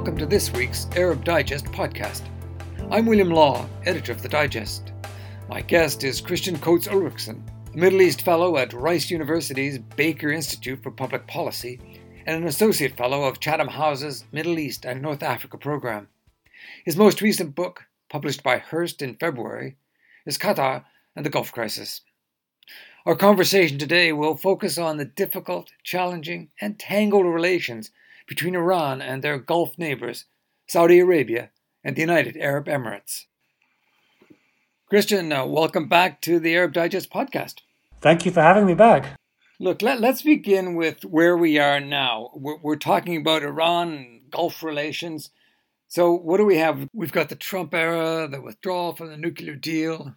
Welcome to this week's Arab Digest podcast. I'm William Law, editor of the Digest. My guest is Christian Coates Ulrichsen, Middle East Fellow at Rice University's Baker Institute for Public Policy and an Associate Fellow of Chatham House's Middle East and North Africa program. His most recent book, published by Hurst in February, is Qatar and the Gulf Crisis. Our conversation today will focus on the difficult, challenging, and tangled relations between Iran and their Gulf neighbors, Saudi Arabia and the United Arab Emirates. Christian, uh, welcome back to the Arab Digest podcast. Thank you for having me back. Look, let, us begin with where we are now. We're, we're talking about Iran, Gulf relations. So, what do we have? We've got the Trump era, the withdrawal from the nuclear deal,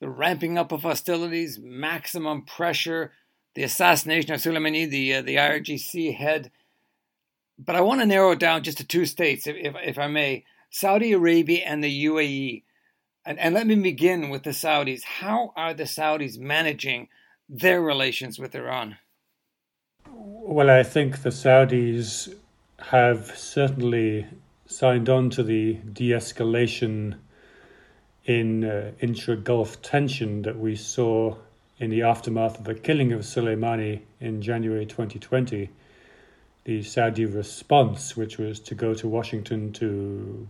the ramping up of hostilities, maximum pressure, the assassination of Soleimani, the uh, the IRGC head. But I want to narrow it down just to two states, if, if, if I may Saudi Arabia and the UAE. And, and let me begin with the Saudis. How are the Saudis managing their relations with Iran? Well, I think the Saudis have certainly signed on to the de escalation in uh, intra Gulf tension that we saw in the aftermath of the killing of Soleimani in January 2020. The Saudi response, which was to go to Washington to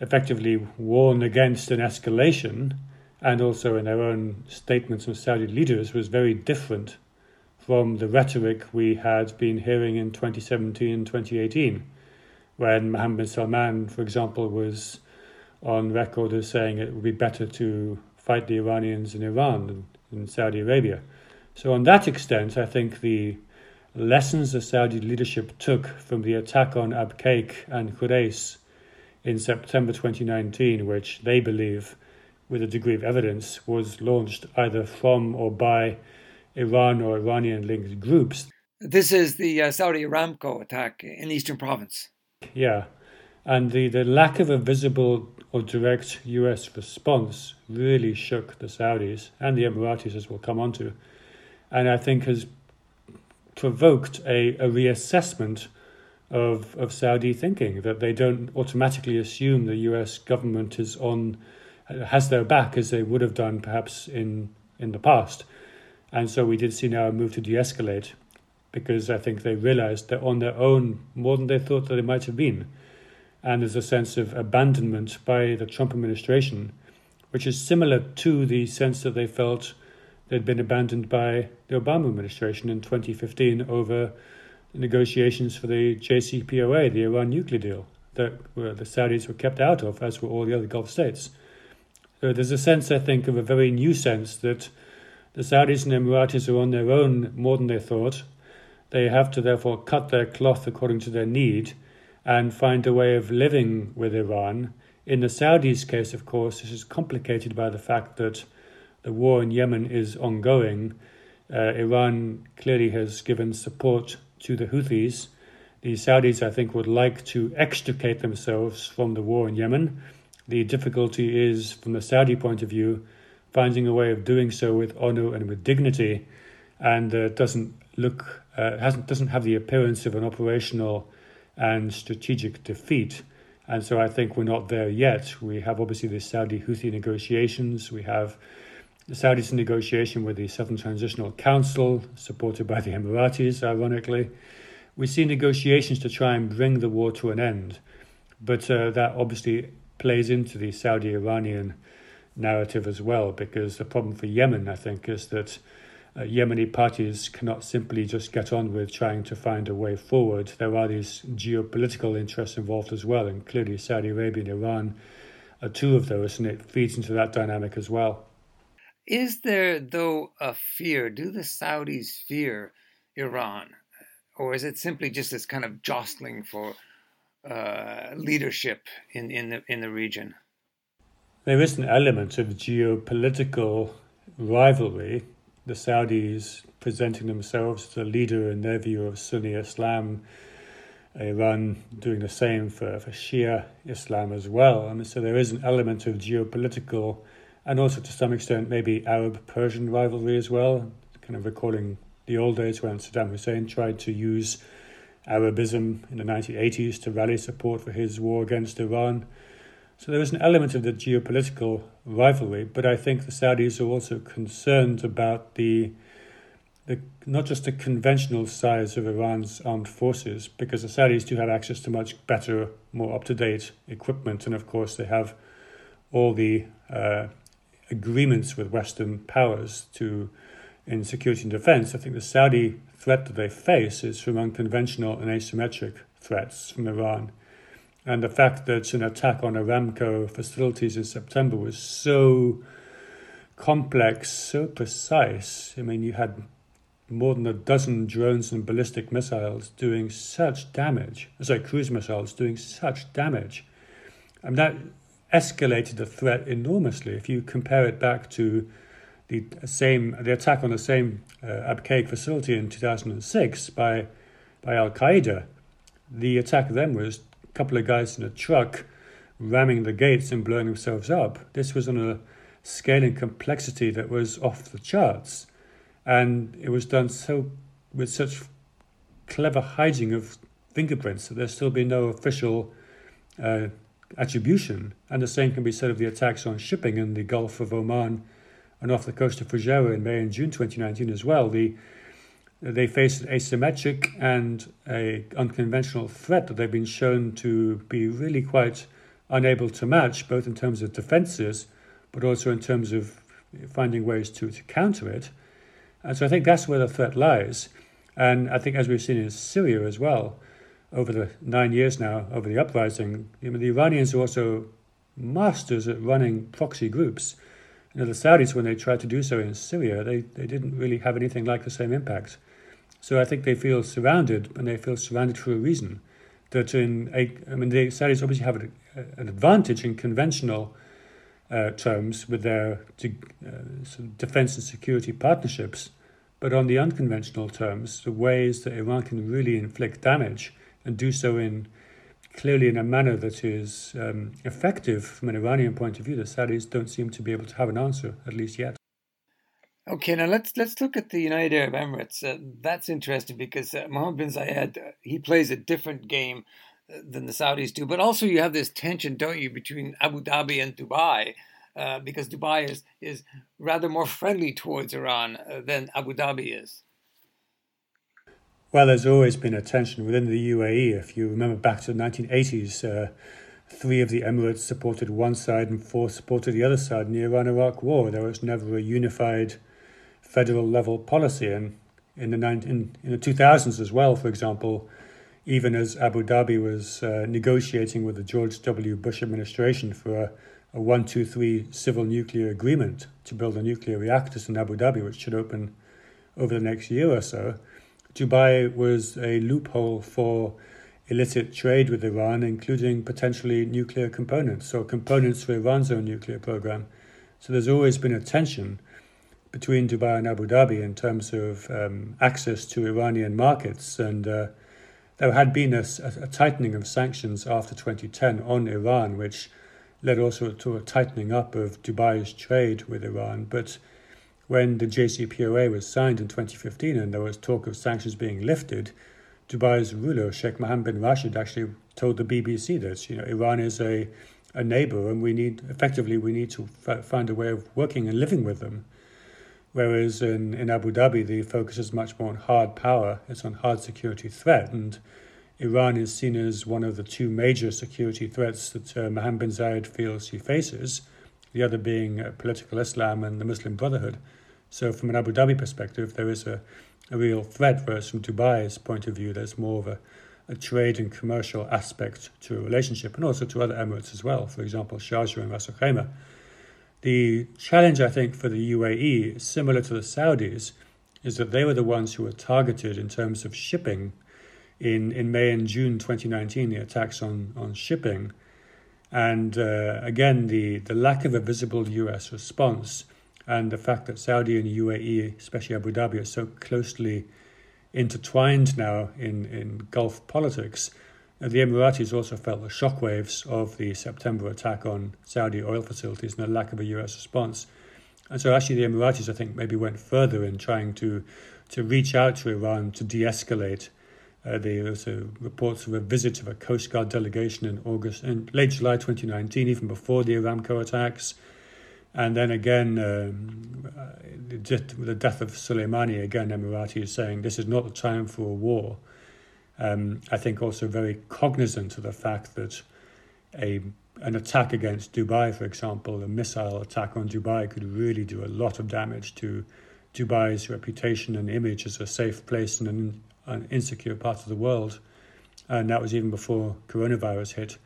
effectively warn against an escalation, and also in their own statements from Saudi leaders, was very different from the rhetoric we had been hearing in 2017 and 2018, when Mohammed bin Salman, for example, was on record as saying it would be better to fight the Iranians in Iran than in Saudi Arabia. So, on that extent, I think the lessons the Saudi leadership took from the attack on Abqaiq and Khurais in September 2019, which they believe, with a degree of evidence, was launched either from or by Iran or Iranian linked groups. This is the uh, Saudi Aramco attack in the eastern province. Yeah. And the, the lack of a visible or direct US response really shook the Saudis and the Emiratis, as we'll come on to, and I think has provoked a, a reassessment of, of Saudi thinking that they don't automatically assume the US government is on has their back as they would have done perhaps in in the past. And so we did see now a move to de escalate because I think they realized they're on their own more than they thought that they might have been and there's a sense of abandonment by the Trump administration, which is similar to the sense that they felt they'd been abandoned by the Obama administration in 2015 over negotiations for the JCPOA, the Iran nuclear deal, that the Saudis were kept out of, as were all the other Gulf states. So there's a sense, I think, of a very new sense that the Saudis and Emiratis are on their own more than they thought. They have to therefore cut their cloth according to their need and find a way of living with Iran. In the Saudis' case, of course, this is complicated by the fact that the war in Yemen is ongoing. Uh, Iran clearly has given support to the Houthis. The Saudis, I think, would like to extricate themselves from the war in Yemen. The difficulty is, from the Saudi point of view, finding a way of doing so with honor and with dignity, and uh, doesn't look uh, hasn't doesn't have the appearance of an operational and strategic defeat. And so I think we're not there yet. We have obviously the Saudi Houthi negotiations. We have the Saudis negotiation with the Southern Transitional Council, supported by the Emiratis, ironically. We see negotiations to try and bring the war to an end. But uh, that obviously plays into the Saudi Iranian narrative as well, because the problem for Yemen, I think, is that uh, Yemeni parties cannot simply just get on with trying to find a way forward. There are these geopolitical interests involved as well, and clearly Saudi Arabia and Iran are two of those, and it feeds into that dynamic as well. Is there, though, a fear? Do the Saudis fear Iran? Or is it simply just this kind of jostling for uh, leadership in, in, the, in the region? There is an element of geopolitical rivalry the Saudis presenting themselves as a leader in their view of Sunni Islam, Iran doing the same for, for Shia Islam as well. Mean, so there is an element of geopolitical and also to some extent maybe Arab Persian rivalry as well, kind of recalling the old days when Saddam Hussein tried to use Arabism in the 1980s to rally support for his war against Iran. So there is an element of the geopolitical rivalry, but I think the Saudis are also concerned about the, the not just the conventional size of Iran's armed forces, because the Saudis do have access to much better, more up to date equipment, and of course they have all the uh, agreements with Western powers to in security and defense. I think the Saudi threat that they face is from unconventional and asymmetric threats from Iran. And the fact that an attack on Aramco facilities in September was so complex, so precise. I mean, you had more than a dozen drones and ballistic missiles doing such damage, sorry, cruise missiles doing such damage. And that escalated the threat enormously. If you compare it back to the same, the attack on the same uh, Abqaiq facility in 2006 by by Al Qaeda, the attack then was a couple of guys in a truck ramming the gates and blowing themselves up. This was on a scale and complexity that was off the charts. And it was done so with such clever hiding of fingerprints that there's still been no official uh, attribution. And the same can be said of the attacks on shipping in the Gulf of Oman and off the coast of Fujairah in May and June 2019 as well. The they face an asymmetric and a unconventional threat that they've been shown to be really quite unable to match, both in terms of defences, but also in terms of finding ways to, to counter it. And so I think that's where the threat lies. And I think, as we've seen in Syria as well, over the nine years now, over the uprising, the Iranians are also masters at running proxy groups. You know, the Saudis, when they tried to do so in Syria, they, they didn't really have anything like the same impact. So I think they feel surrounded, and they feel surrounded for a reason. That in a, I mean, the Saudis obviously have a, an advantage in conventional uh, terms with their uh, sort of defense and security partnerships, but on the unconventional terms, the ways that Iran can really inflict damage and do so in clearly in a manner that is um, effective from an Iranian point of view, the Saudis don't seem to be able to have an answer, at least yet. Okay, now let's let's look at the United Arab Emirates. Uh, that's interesting because uh, Mohammed bin Zayed uh, he plays a different game uh, than the Saudis do, but also you have this tension, don't you, between Abu Dhabi and Dubai, uh, because Dubai is is rather more friendly towards Iran uh, than Abu Dhabi is. Well, there's always been a tension within the UAE. If you remember back to the 1980s, three of the Emirates supported one side and four supported the other side in the Iran Iraq war. There was never a unified federal level policy. And in the, 19, in, in the 2000s as well, for example, even as Abu Dhabi was uh, negotiating with the George W. Bush administration for a, a 123 civil nuclear agreement to build a nuclear reactors in Abu Dhabi, which should open over the next year or so, Dubai was a loophole for illicit trade with Iran, including potentially nuclear components, or components for Iran's own nuclear program. So there's always been a tension between Dubai and Abu Dhabi in terms of um, access to Iranian markets. And uh, there had been a, a, tightening of sanctions after 2010 on Iran, which led also to a tightening up of Dubai's trade with Iran. But when the JCPOA was signed in 2015 and there was talk of sanctions being lifted, Dubai's ruler, Sheikh Mohammed bin Rashid, actually told the BBC that you know Iran is a, a neighbor and we need effectively we need to f- find a way of working and living with them. Whereas in, in Abu Dhabi, the focus is much more on hard power, it's on hard security threat. And Iran is seen as one of the two major security threats that uh, Mohammed bin Zayed feels he faces, the other being uh, political Islam and the Muslim Brotherhood. So, from an Abu Dhabi perspective, there is a, a real threat, whereas from Dubai's point of view, there's more of a, a trade and commercial aspect to a relationship, and also to other emirates as well, for example, Sharjah and Ras Al Khaimah. The challenge, I think, for the UAE, similar to the Saudis, is that they were the ones who were targeted in terms of shipping in, in May and June 2019, the attacks on, on shipping. And uh, again, the, the lack of a visible US response and the fact that Saudi and UAE, especially Abu Dhabi, are so closely intertwined now in, in Gulf politics the Emiratis also felt the shockwaves of the September attack on Saudi oil facilities and the lack of a US response. And so, actually, the Emiratis, I think, maybe went further in trying to, to reach out to Iran to de escalate Uh, there was reports of a visit of a Coast Guard delegation in August, in late July 2019, even before the Aramco attacks. And then again, um, uh, the death of Soleimani, again, Emirati is saying this is not the time for a war. Um, I think also very cognizant of the fact that a an attack against Dubai, for example, a missile attack on Dubai could really do a lot of damage to Dubai's reputation and image as a safe place in an, an insecure part of the world. And that was even before coronavirus hit.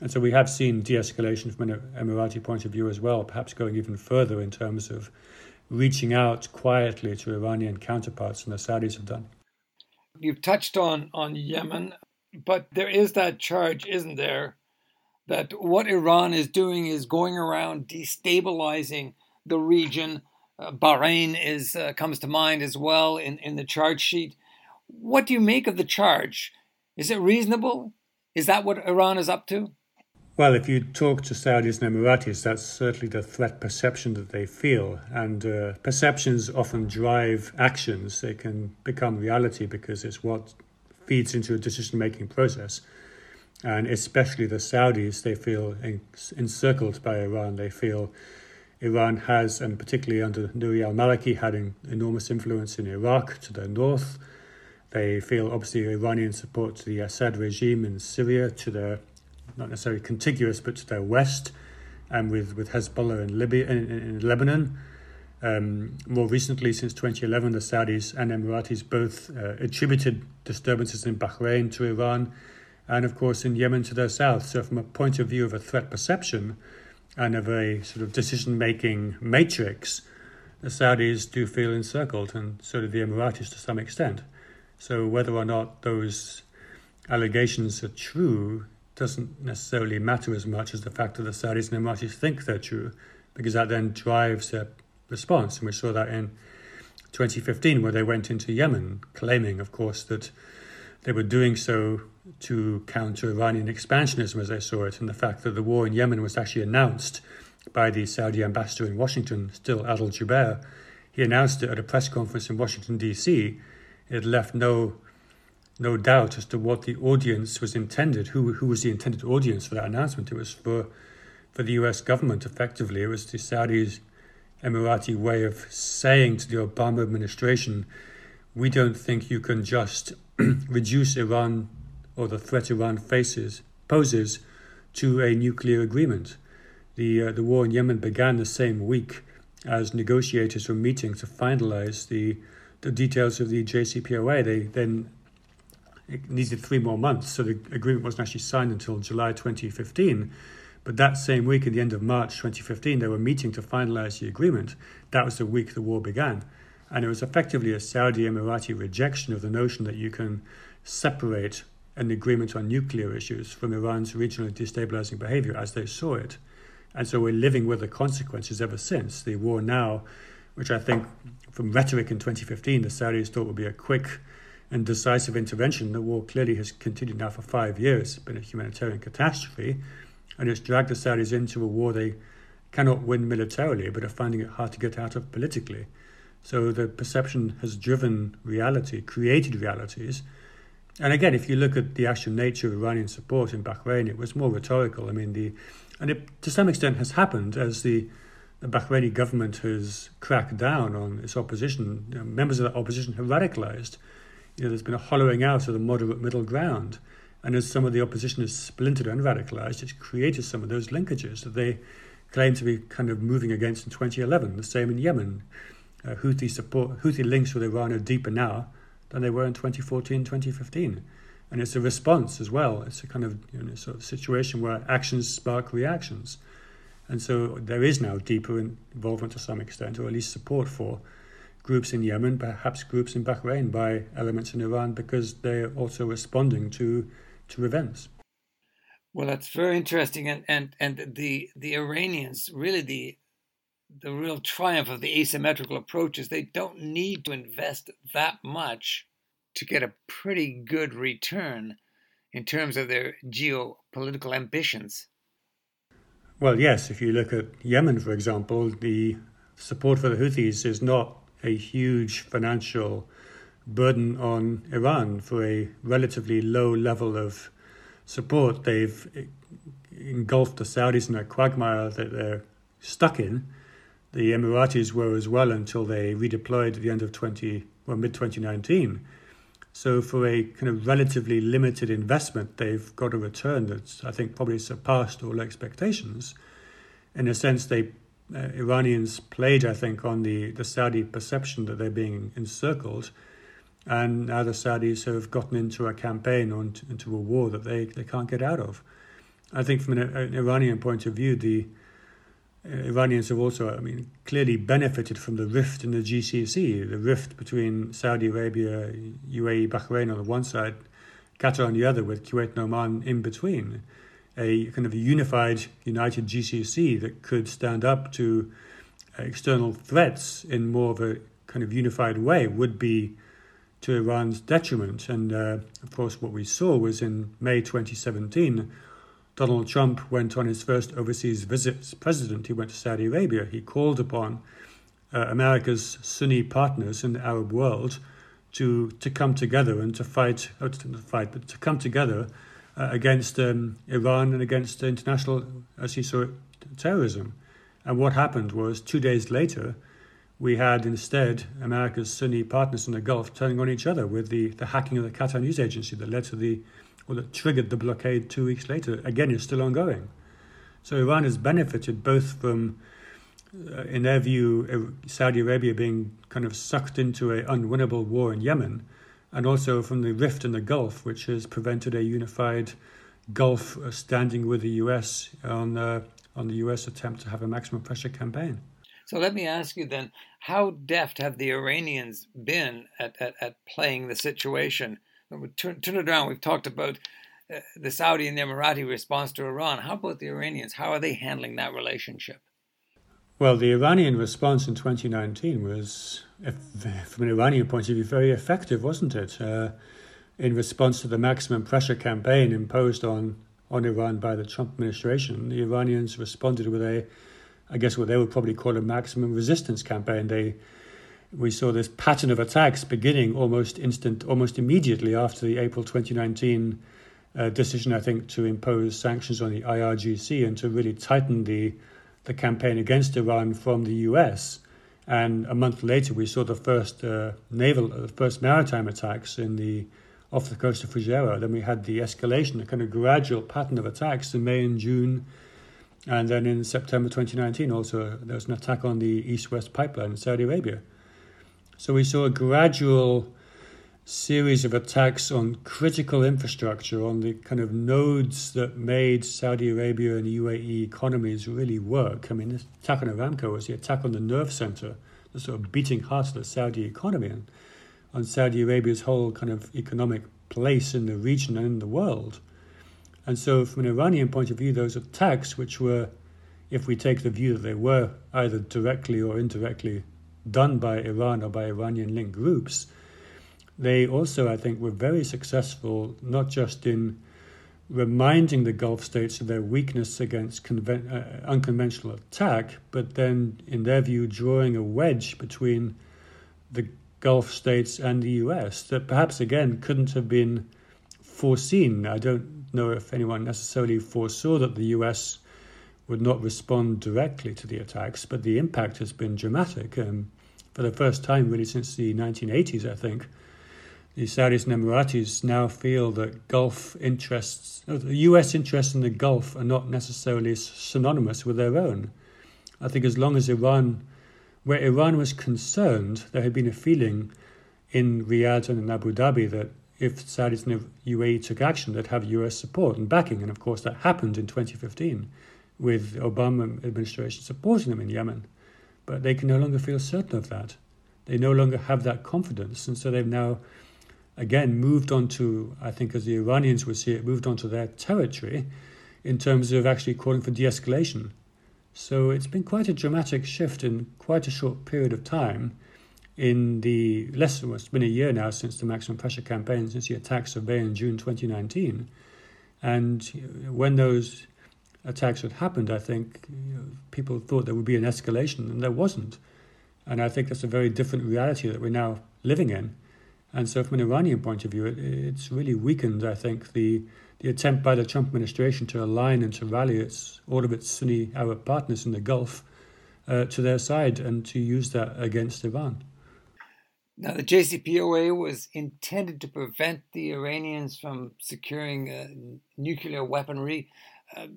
And so we have seen de escalation from an Emirati point of view as well, perhaps going even further in terms of reaching out quietly to Iranian counterparts than the Saudis have done. You've touched on, on Yemen, but there is that charge, isn't there, that what Iran is doing is going around destabilizing the region. Uh, Bahrain is uh, comes to mind as well in, in the charge sheet. What do you make of the charge? Is it reasonable? Is that what Iran is up to? Well, if you talk to Saudis and Emiratis, that's certainly the threat perception that they feel. And uh, perceptions often drive actions. They can become reality because it's what feeds into a decision making process. And especially the Saudis, they feel encircled by Iran. They feel Iran has, and particularly under Nouri al Maliki, had an enormous influence in Iraq to the north. They feel obviously Iranian support to the Assad regime in Syria to their not necessarily contiguous, but to their west, and with, with Hezbollah in Libya in, in Lebanon. Um, more recently, since 2011, the Saudis and Emiratis both uh, attributed disturbances in Bahrain to Iran, and of course in Yemen to their south. So, from a point of view of a threat perception and of a sort of decision-making matrix, the Saudis do feel encircled, and so do the Emiratis to some extent. So, whether or not those allegations are true doesn't necessarily matter as much as the fact that the Saudis and Emiratis think they're true, because that then drives their response. And we saw that in 2015, where they went into Yemen, claiming, of course, that they were doing so to counter Iranian expansionism as they saw it, and the fact that the war in Yemen was actually announced by the Saudi ambassador in Washington, still Adel Jubeir. He announced it at a press conference in Washington, D.C. It left no no doubt as to what the audience was intended, who, who was the intended audience for that announcement. It was for, for the US government, effectively. It was the Saudis' Emirati way of saying to the Obama administration, we don't think you can just reduce Iran or the threat Iran faces, poses, to a nuclear agreement. The, uh, the war in Yemen began the same week as negotiators were meeting to finalize the, the details of the JCPOA. They then it needed three more months, so the agreement wasn't actually signed until July 2015. But that same week, at the end of March 2015, they were meeting to finalize the agreement. That was the week the war began. And it was effectively a Saudi Emirati rejection of the notion that you can separate an agreement on nuclear issues from Iran's regionally destabilizing behavior as they saw it. And so we're living with the consequences ever since. The war now, which I think from rhetoric in 2015, the Saudis thought would be a quick and decisive intervention. The war clearly has continued now for five years. It's been a humanitarian catastrophe, and it's dragged the Saudis into a war they cannot win militarily, but are finding it hard to get out of politically. So the perception has driven reality, created realities. And again, if you look at the actual nature of Iranian support in Bahrain, it was more rhetorical. I mean, the and it to some extent has happened as the the Bahraini government has cracked down on its opposition. You know, members of that opposition have radicalized you know, there's been a hollowing out of the moderate middle ground. And as some of the opposition has splintered and radicalized, it's created some of those linkages that they claim to be kind of moving against in 2011. The same in Yemen. Uh, Houthi support, Houthi links with Iran are deeper now than they were in 2014, 2015. And it's a response as well. It's a kind of you know, sort of situation where actions spark reactions. And so there is now deeper involvement to some extent, or at least support for groups in Yemen, perhaps groups in Bahrain by elements in Iran because they're also responding to to events. Well, that's very interesting, and and and the the Iranians really the the real triumph of the asymmetrical approach is they don't need to invest that much to get a pretty good return in terms of their geopolitical ambitions. Well, yes, if you look at Yemen, for example, the support for the Houthis is not a huge financial burden on Iran for a relatively low level of support. They've engulfed the Saudis in a quagmire that they're stuck in. The Emiratis were as well until they redeployed at the end of 20, well, mid 2019. So, for a kind of relatively limited investment, they've got a return that's, I think, probably surpassed all expectations. In a sense, they uh, Iranians played, I think, on the, the Saudi perception that they're being encircled. And now the Saudis have gotten into a campaign or into a war that they, they can't get out of. I think from an, an Iranian point of view, the uh, Iranians have also, I mean, clearly benefited from the rift in the GCC, the rift between Saudi Arabia, UAE, Bahrain on the one side, Qatar on the other, with Kuwait and Oman in between a kind of a unified, united GCC that could stand up to external threats in more of a kind of unified way would be to Iran's detriment. And uh, of course, what we saw was in May 2017, Donald Trump went on his first overseas visit as president. He went to Saudi Arabia. He called upon uh, America's Sunni partners in the Arab world to to come together and to fight, to fight, but to come together uh, against um, Iran and against international, as he saw it, terrorism. And what happened was two days later, we had instead America's Sunni partners in the Gulf turning on each other with the, the hacking of the Qatar news agency that led to the, or that triggered the blockade two weeks later. Again, is still ongoing. So Iran has benefited both from, uh, in their view, Saudi Arabia being kind of sucked into an unwinnable war in Yemen, and also from the rift in the Gulf, which has prevented a unified Gulf uh, standing with the US on, uh, on the US attempt to have a maximum pressure campaign. So let me ask you then how deft have the Iranians been at, at, at playing the situation? Turn, turn it around. We've talked about uh, the Saudi and the Emirati response to Iran. How about the Iranians? How are they handling that relationship? Well, the Iranian response in 2019 was, from an Iranian point of view, very effective, wasn't it? Uh, in response to the maximum pressure campaign imposed on, on Iran by the Trump administration, the Iranians responded with a, I guess, what they would probably call a maximum resistance campaign. They, we saw this pattern of attacks beginning almost instant, almost immediately after the April 2019 uh, decision, I think, to impose sanctions on the IRGC and to really tighten the the campaign against Iran from the US. And a month later, we saw the first uh, naval, uh, first maritime attacks in the off the coast of Fujairah. Then we had the escalation, a kind of gradual pattern of attacks in May and June. And then in September 2019, also there was an attack on the east-west pipeline in Saudi Arabia. So we saw a gradual series of attacks on critical infrastructure, on the kind of nodes that made Saudi Arabia and UAE economies really work. I mean, this attack on Aramco was the attack on the nerve center, the sort of beating heart of the Saudi economy, and on Saudi Arabia's whole kind of economic place in the region and in the world. And so, from an Iranian point of view, those attacks, which were, if we take the view that they were either directly or indirectly done by Iran or by Iranian linked groups, they also, I think, were very successful, not just in reminding the Gulf states of their weakness against conven- uh, unconventional attack, but then, in their view, drawing a wedge between the Gulf states and the US that perhaps, again, couldn't have been foreseen. I don't know if anyone necessarily foresaw that the US would not respond directly to the attacks, but the impact has been dramatic. Um, for the first time, really, since the 1980s, I think the Saudis and Emiratis now feel that Gulf interests, uh, the US interests in the Gulf are not necessarily synonymous with their own. I think as long as Iran, where Iran was concerned, there had been a feeling in Riyadh and in Abu Dhabi that if Saudis and UAE took action, they'd have US support and backing. And of course, that happened in 2015 with Obama administration supporting them in Yemen. But they can no longer feel certain of that. They no longer have that confidence. And so they've now again moved on to, I think, as the Iranians would see it, moved onto their territory in terms of actually calling for de escalation. So it's been quite a dramatic shift in quite a short period of time. In the less than it's been a year now since the maximum pressure campaign, since the attacks of May in June 2019. And when those attacks had happened, I think you know, people thought there would be an escalation, and there wasn't. And I think that's a very different reality that we're now living in. And so, from an Iranian point of view, it, it's really weakened, I think, the the attempt by the Trump administration to align and to rally its all of its Sunni Arab partners in the Gulf uh, to their side and to use that against Iran. Now, the JCPOA was intended to prevent the Iranians from securing uh, nuclear weaponry. Uh,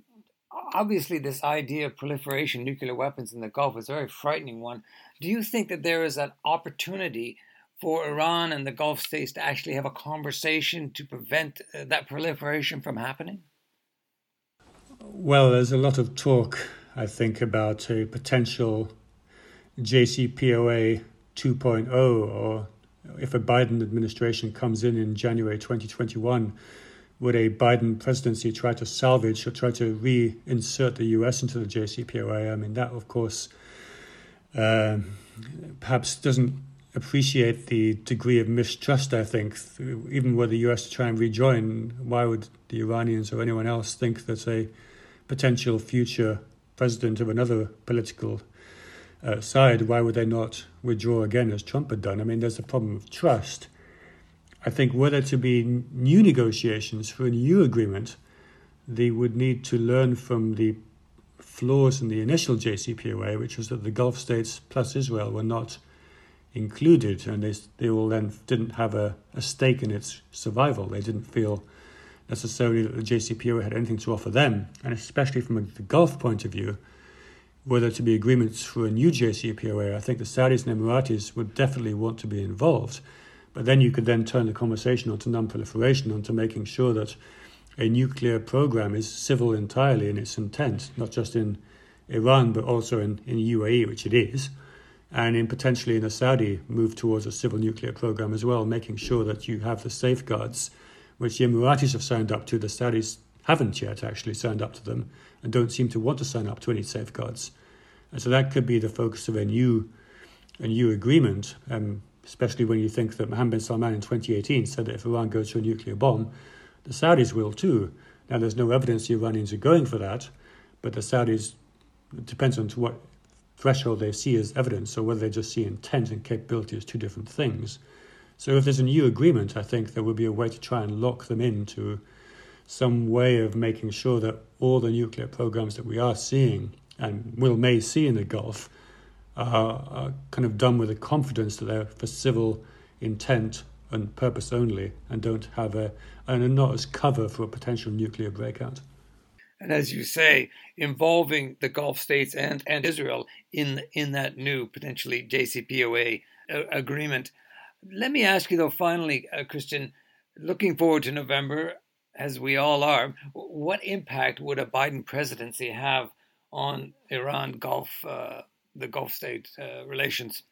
obviously, this idea of proliferation, nuclear weapons in the Gulf, is a very frightening one. Do you think that there is an opportunity for Iran and the Gulf states to actually have a conversation to prevent uh, that proliferation from happening? Well, there's a lot of talk, I think, about a potential JCPOA 2.0, or if a Biden administration comes in in January 2021, would a Biden presidency try to salvage or try to reinsert the US into the JCPOA? I mean, that, of course, uh, perhaps doesn't appreciate the degree of mistrust, I think. Even were the US to try and rejoin, why would the Iranians or anyone else think that a potential future president of another political uh, side, why would they not withdraw again as Trump had done? I mean, there's a problem of trust. I think were there to be new negotiations for a new agreement, they would need to learn from the flaws in the initial JCPOA, which was that the Gulf states plus Israel were not included, and they, they all then didn't have a, a stake in its survival. They didn't feel necessarily that the JCPOA had anything to offer them, and especially from a, the Gulf point of view, were there to be agreements for a new JCPOA, I think the Saudis and Emiratis would definitely want to be involved. But then you could then turn the conversation onto non-proliferation, onto making sure that a nuclear program is civil entirely in its intent, not just in Iran, but also in, in UAE, which it is, and in potentially in a Saudi move towards a civil nuclear program as well, making sure that you have the safeguards which the Emiratis have signed up to. The Saudis haven't yet actually signed up to them and don't seem to want to sign up to any safeguards. And so that could be the focus of a new, a new agreement, um, especially when you think that Mohammed bin Salman in 2018 said that if Iran goes to a nuclear bomb, the Saudis will too. Now, there's no evidence the Iranians are going for that, but the Saudis, it depends on to what threshold they see as evidence, or whether they just see intent and capability as two different things. So, if there's a new agreement, I think there would be a way to try and lock them into some way of making sure that all the nuclear programs that we are seeing and will may see in the Gulf are, are kind of done with the confidence that they're for civil intent and purpose only and don't have a and are not as cover for a potential nuclear breakout. And as you say, involving the Gulf states and, and Israel in in that new potentially JCPOA uh, agreement. Let me ask you though, finally, uh, Christian, looking forward to November, as we all are, what impact would a Biden presidency have on Iran Gulf, uh, the Gulf state uh, relations?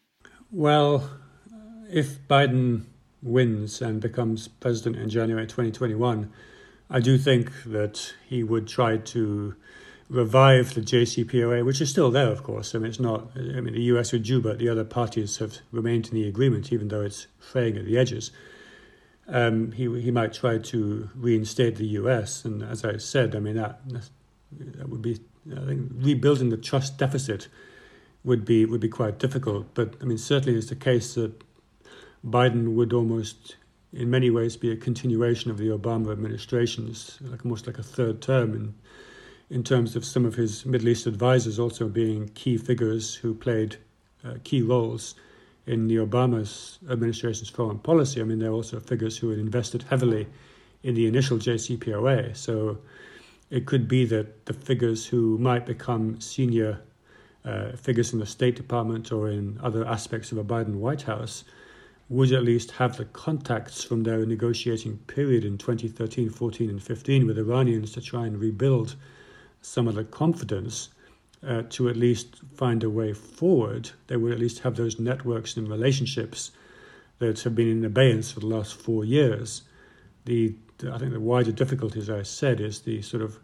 Well, if Biden wins and becomes president in January 2021, I do think that he would try to revive the JCPOA, which is still there, of course. I mean, it's not, I mean, the US withdrew, but the other parties have remained in the agreement, even though it's fraying at the edges. Um, he, he might try to reinstate the US. And as I said, I mean, that, that would be I think rebuilding the trust deficit would be would be quite difficult. But I mean, certainly it's the case that Biden would almost, in many ways, be a continuation of the Obama administration's, like almost like a third term in in terms of some of his Middle East advisors also being key figures who played uh, key roles in the Obama's administration's foreign policy. I mean, they're also figures who had invested heavily in the initial JCPOA. So it could be that the figures who might become senior uh, figures in the State Department or in other aspects of a Biden White House would at least have the contacts from their negotiating period in 2013, 14, and 15 with Iranians to try and rebuild some of the confidence uh, to at least find a way forward. They would at least have those networks and relationships that have been in abeyance for the last four years. The I think the wider difficulty, as I said, is the sort of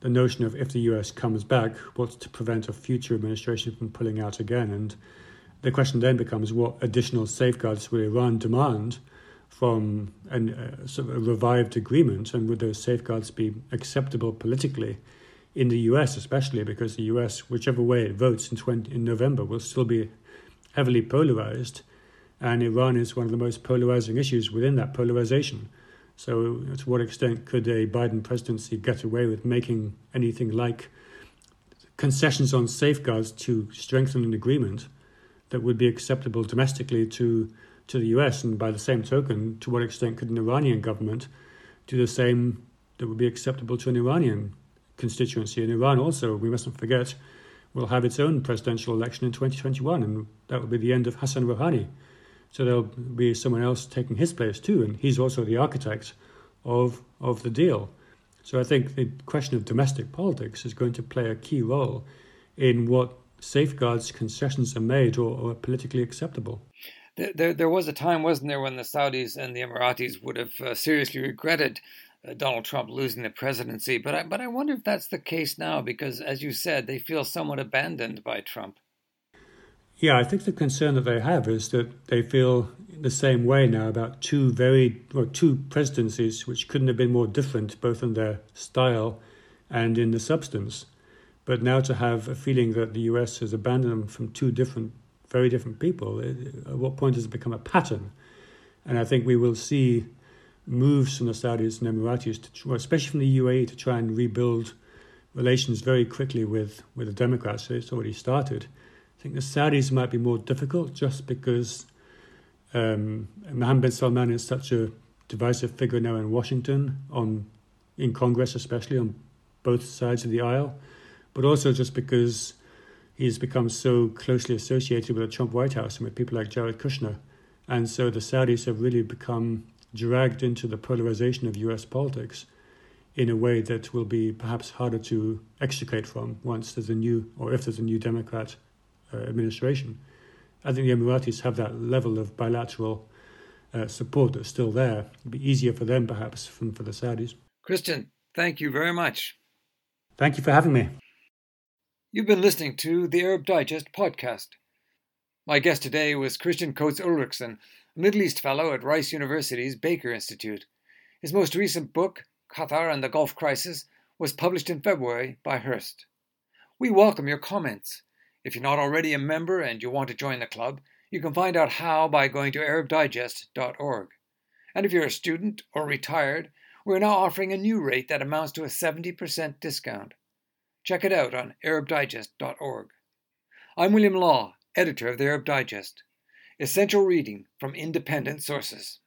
the notion of if the US comes back, what's to prevent a future administration from pulling out again? And the question then becomes what additional safeguards will Iran demand from an, uh, sort of a revived agreement? And would those safeguards be acceptable politically in the US, especially because the US, whichever way it votes in, 20, in November, will still be heavily polarized? and Iran is one of the most polarizing issues within that polarization. So, to what extent could a Biden presidency get away with making anything like concessions on safeguards to strengthen an agreement that would be acceptable domestically to to the US? And by the same token, to what extent could an Iranian government do the same that would be acceptable to an Iranian constituency? And Iran also, we mustn't forget, will have its own presidential election in 2021, and that will be the end of Hassan Rouhani. So there'll be someone else taking his place too, and he's also the architect of of the deal. So I think the question of domestic politics is going to play a key role in what safeguards concessions are made or, or are politically acceptable. There, there, there, was a time, wasn't there, when the Saudis and the Emiratis would have uh, seriously regretted uh, Donald Trump losing the presidency. But I, but I wonder if that's the case now, because as you said, they feel somewhat abandoned by Trump. Yeah, I think the concern that they have is that they feel the same way now about two very or two presidencies which couldn't have been more different both in their style and in the substance. But now to have a feeling that the US has abandoned them from two different, very different people, at what point does it become a pattern? And I think we will see moves from the Saudis and Emiratis, to, especially from the UAE, to try and rebuild relations very quickly with, with the Democrats. So it's already started. I think the Saudis might be more difficult just because um, Mohammed bin Salman is such a divisive figure now in Washington, on in Congress especially, on both sides of the aisle, but also just because he's become so closely associated with the Trump White House and with people like Jared Kushner. And so the Saudis have really become dragged into the polarization of US politics in a way that will be perhaps harder to extricate from once there's a new, or if there's a new Democrat uh, administration. I think the Emiratis have that level of bilateral uh, support that's still there. It'd be easier for them, perhaps, than for the Saudis. Christian, thank you very much. Thank you for having me. You've been listening to the Arab Digest podcast. My guest today was Christian Coates Ulrichsen, a Middle East Fellow at Rice University's Baker Institute. His most recent book, Qatar and the Gulf Crisis, was published in February by Hurst. We welcome your comments. If you're not already a member and you want to join the club, you can find out how by going to ArabDigest.org. And if you're a student or retired, we're now offering a new rate that amounts to a 70% discount. Check it out on ArabDigest.org. I'm William Law, editor of the Arab Digest. Essential reading from independent sources.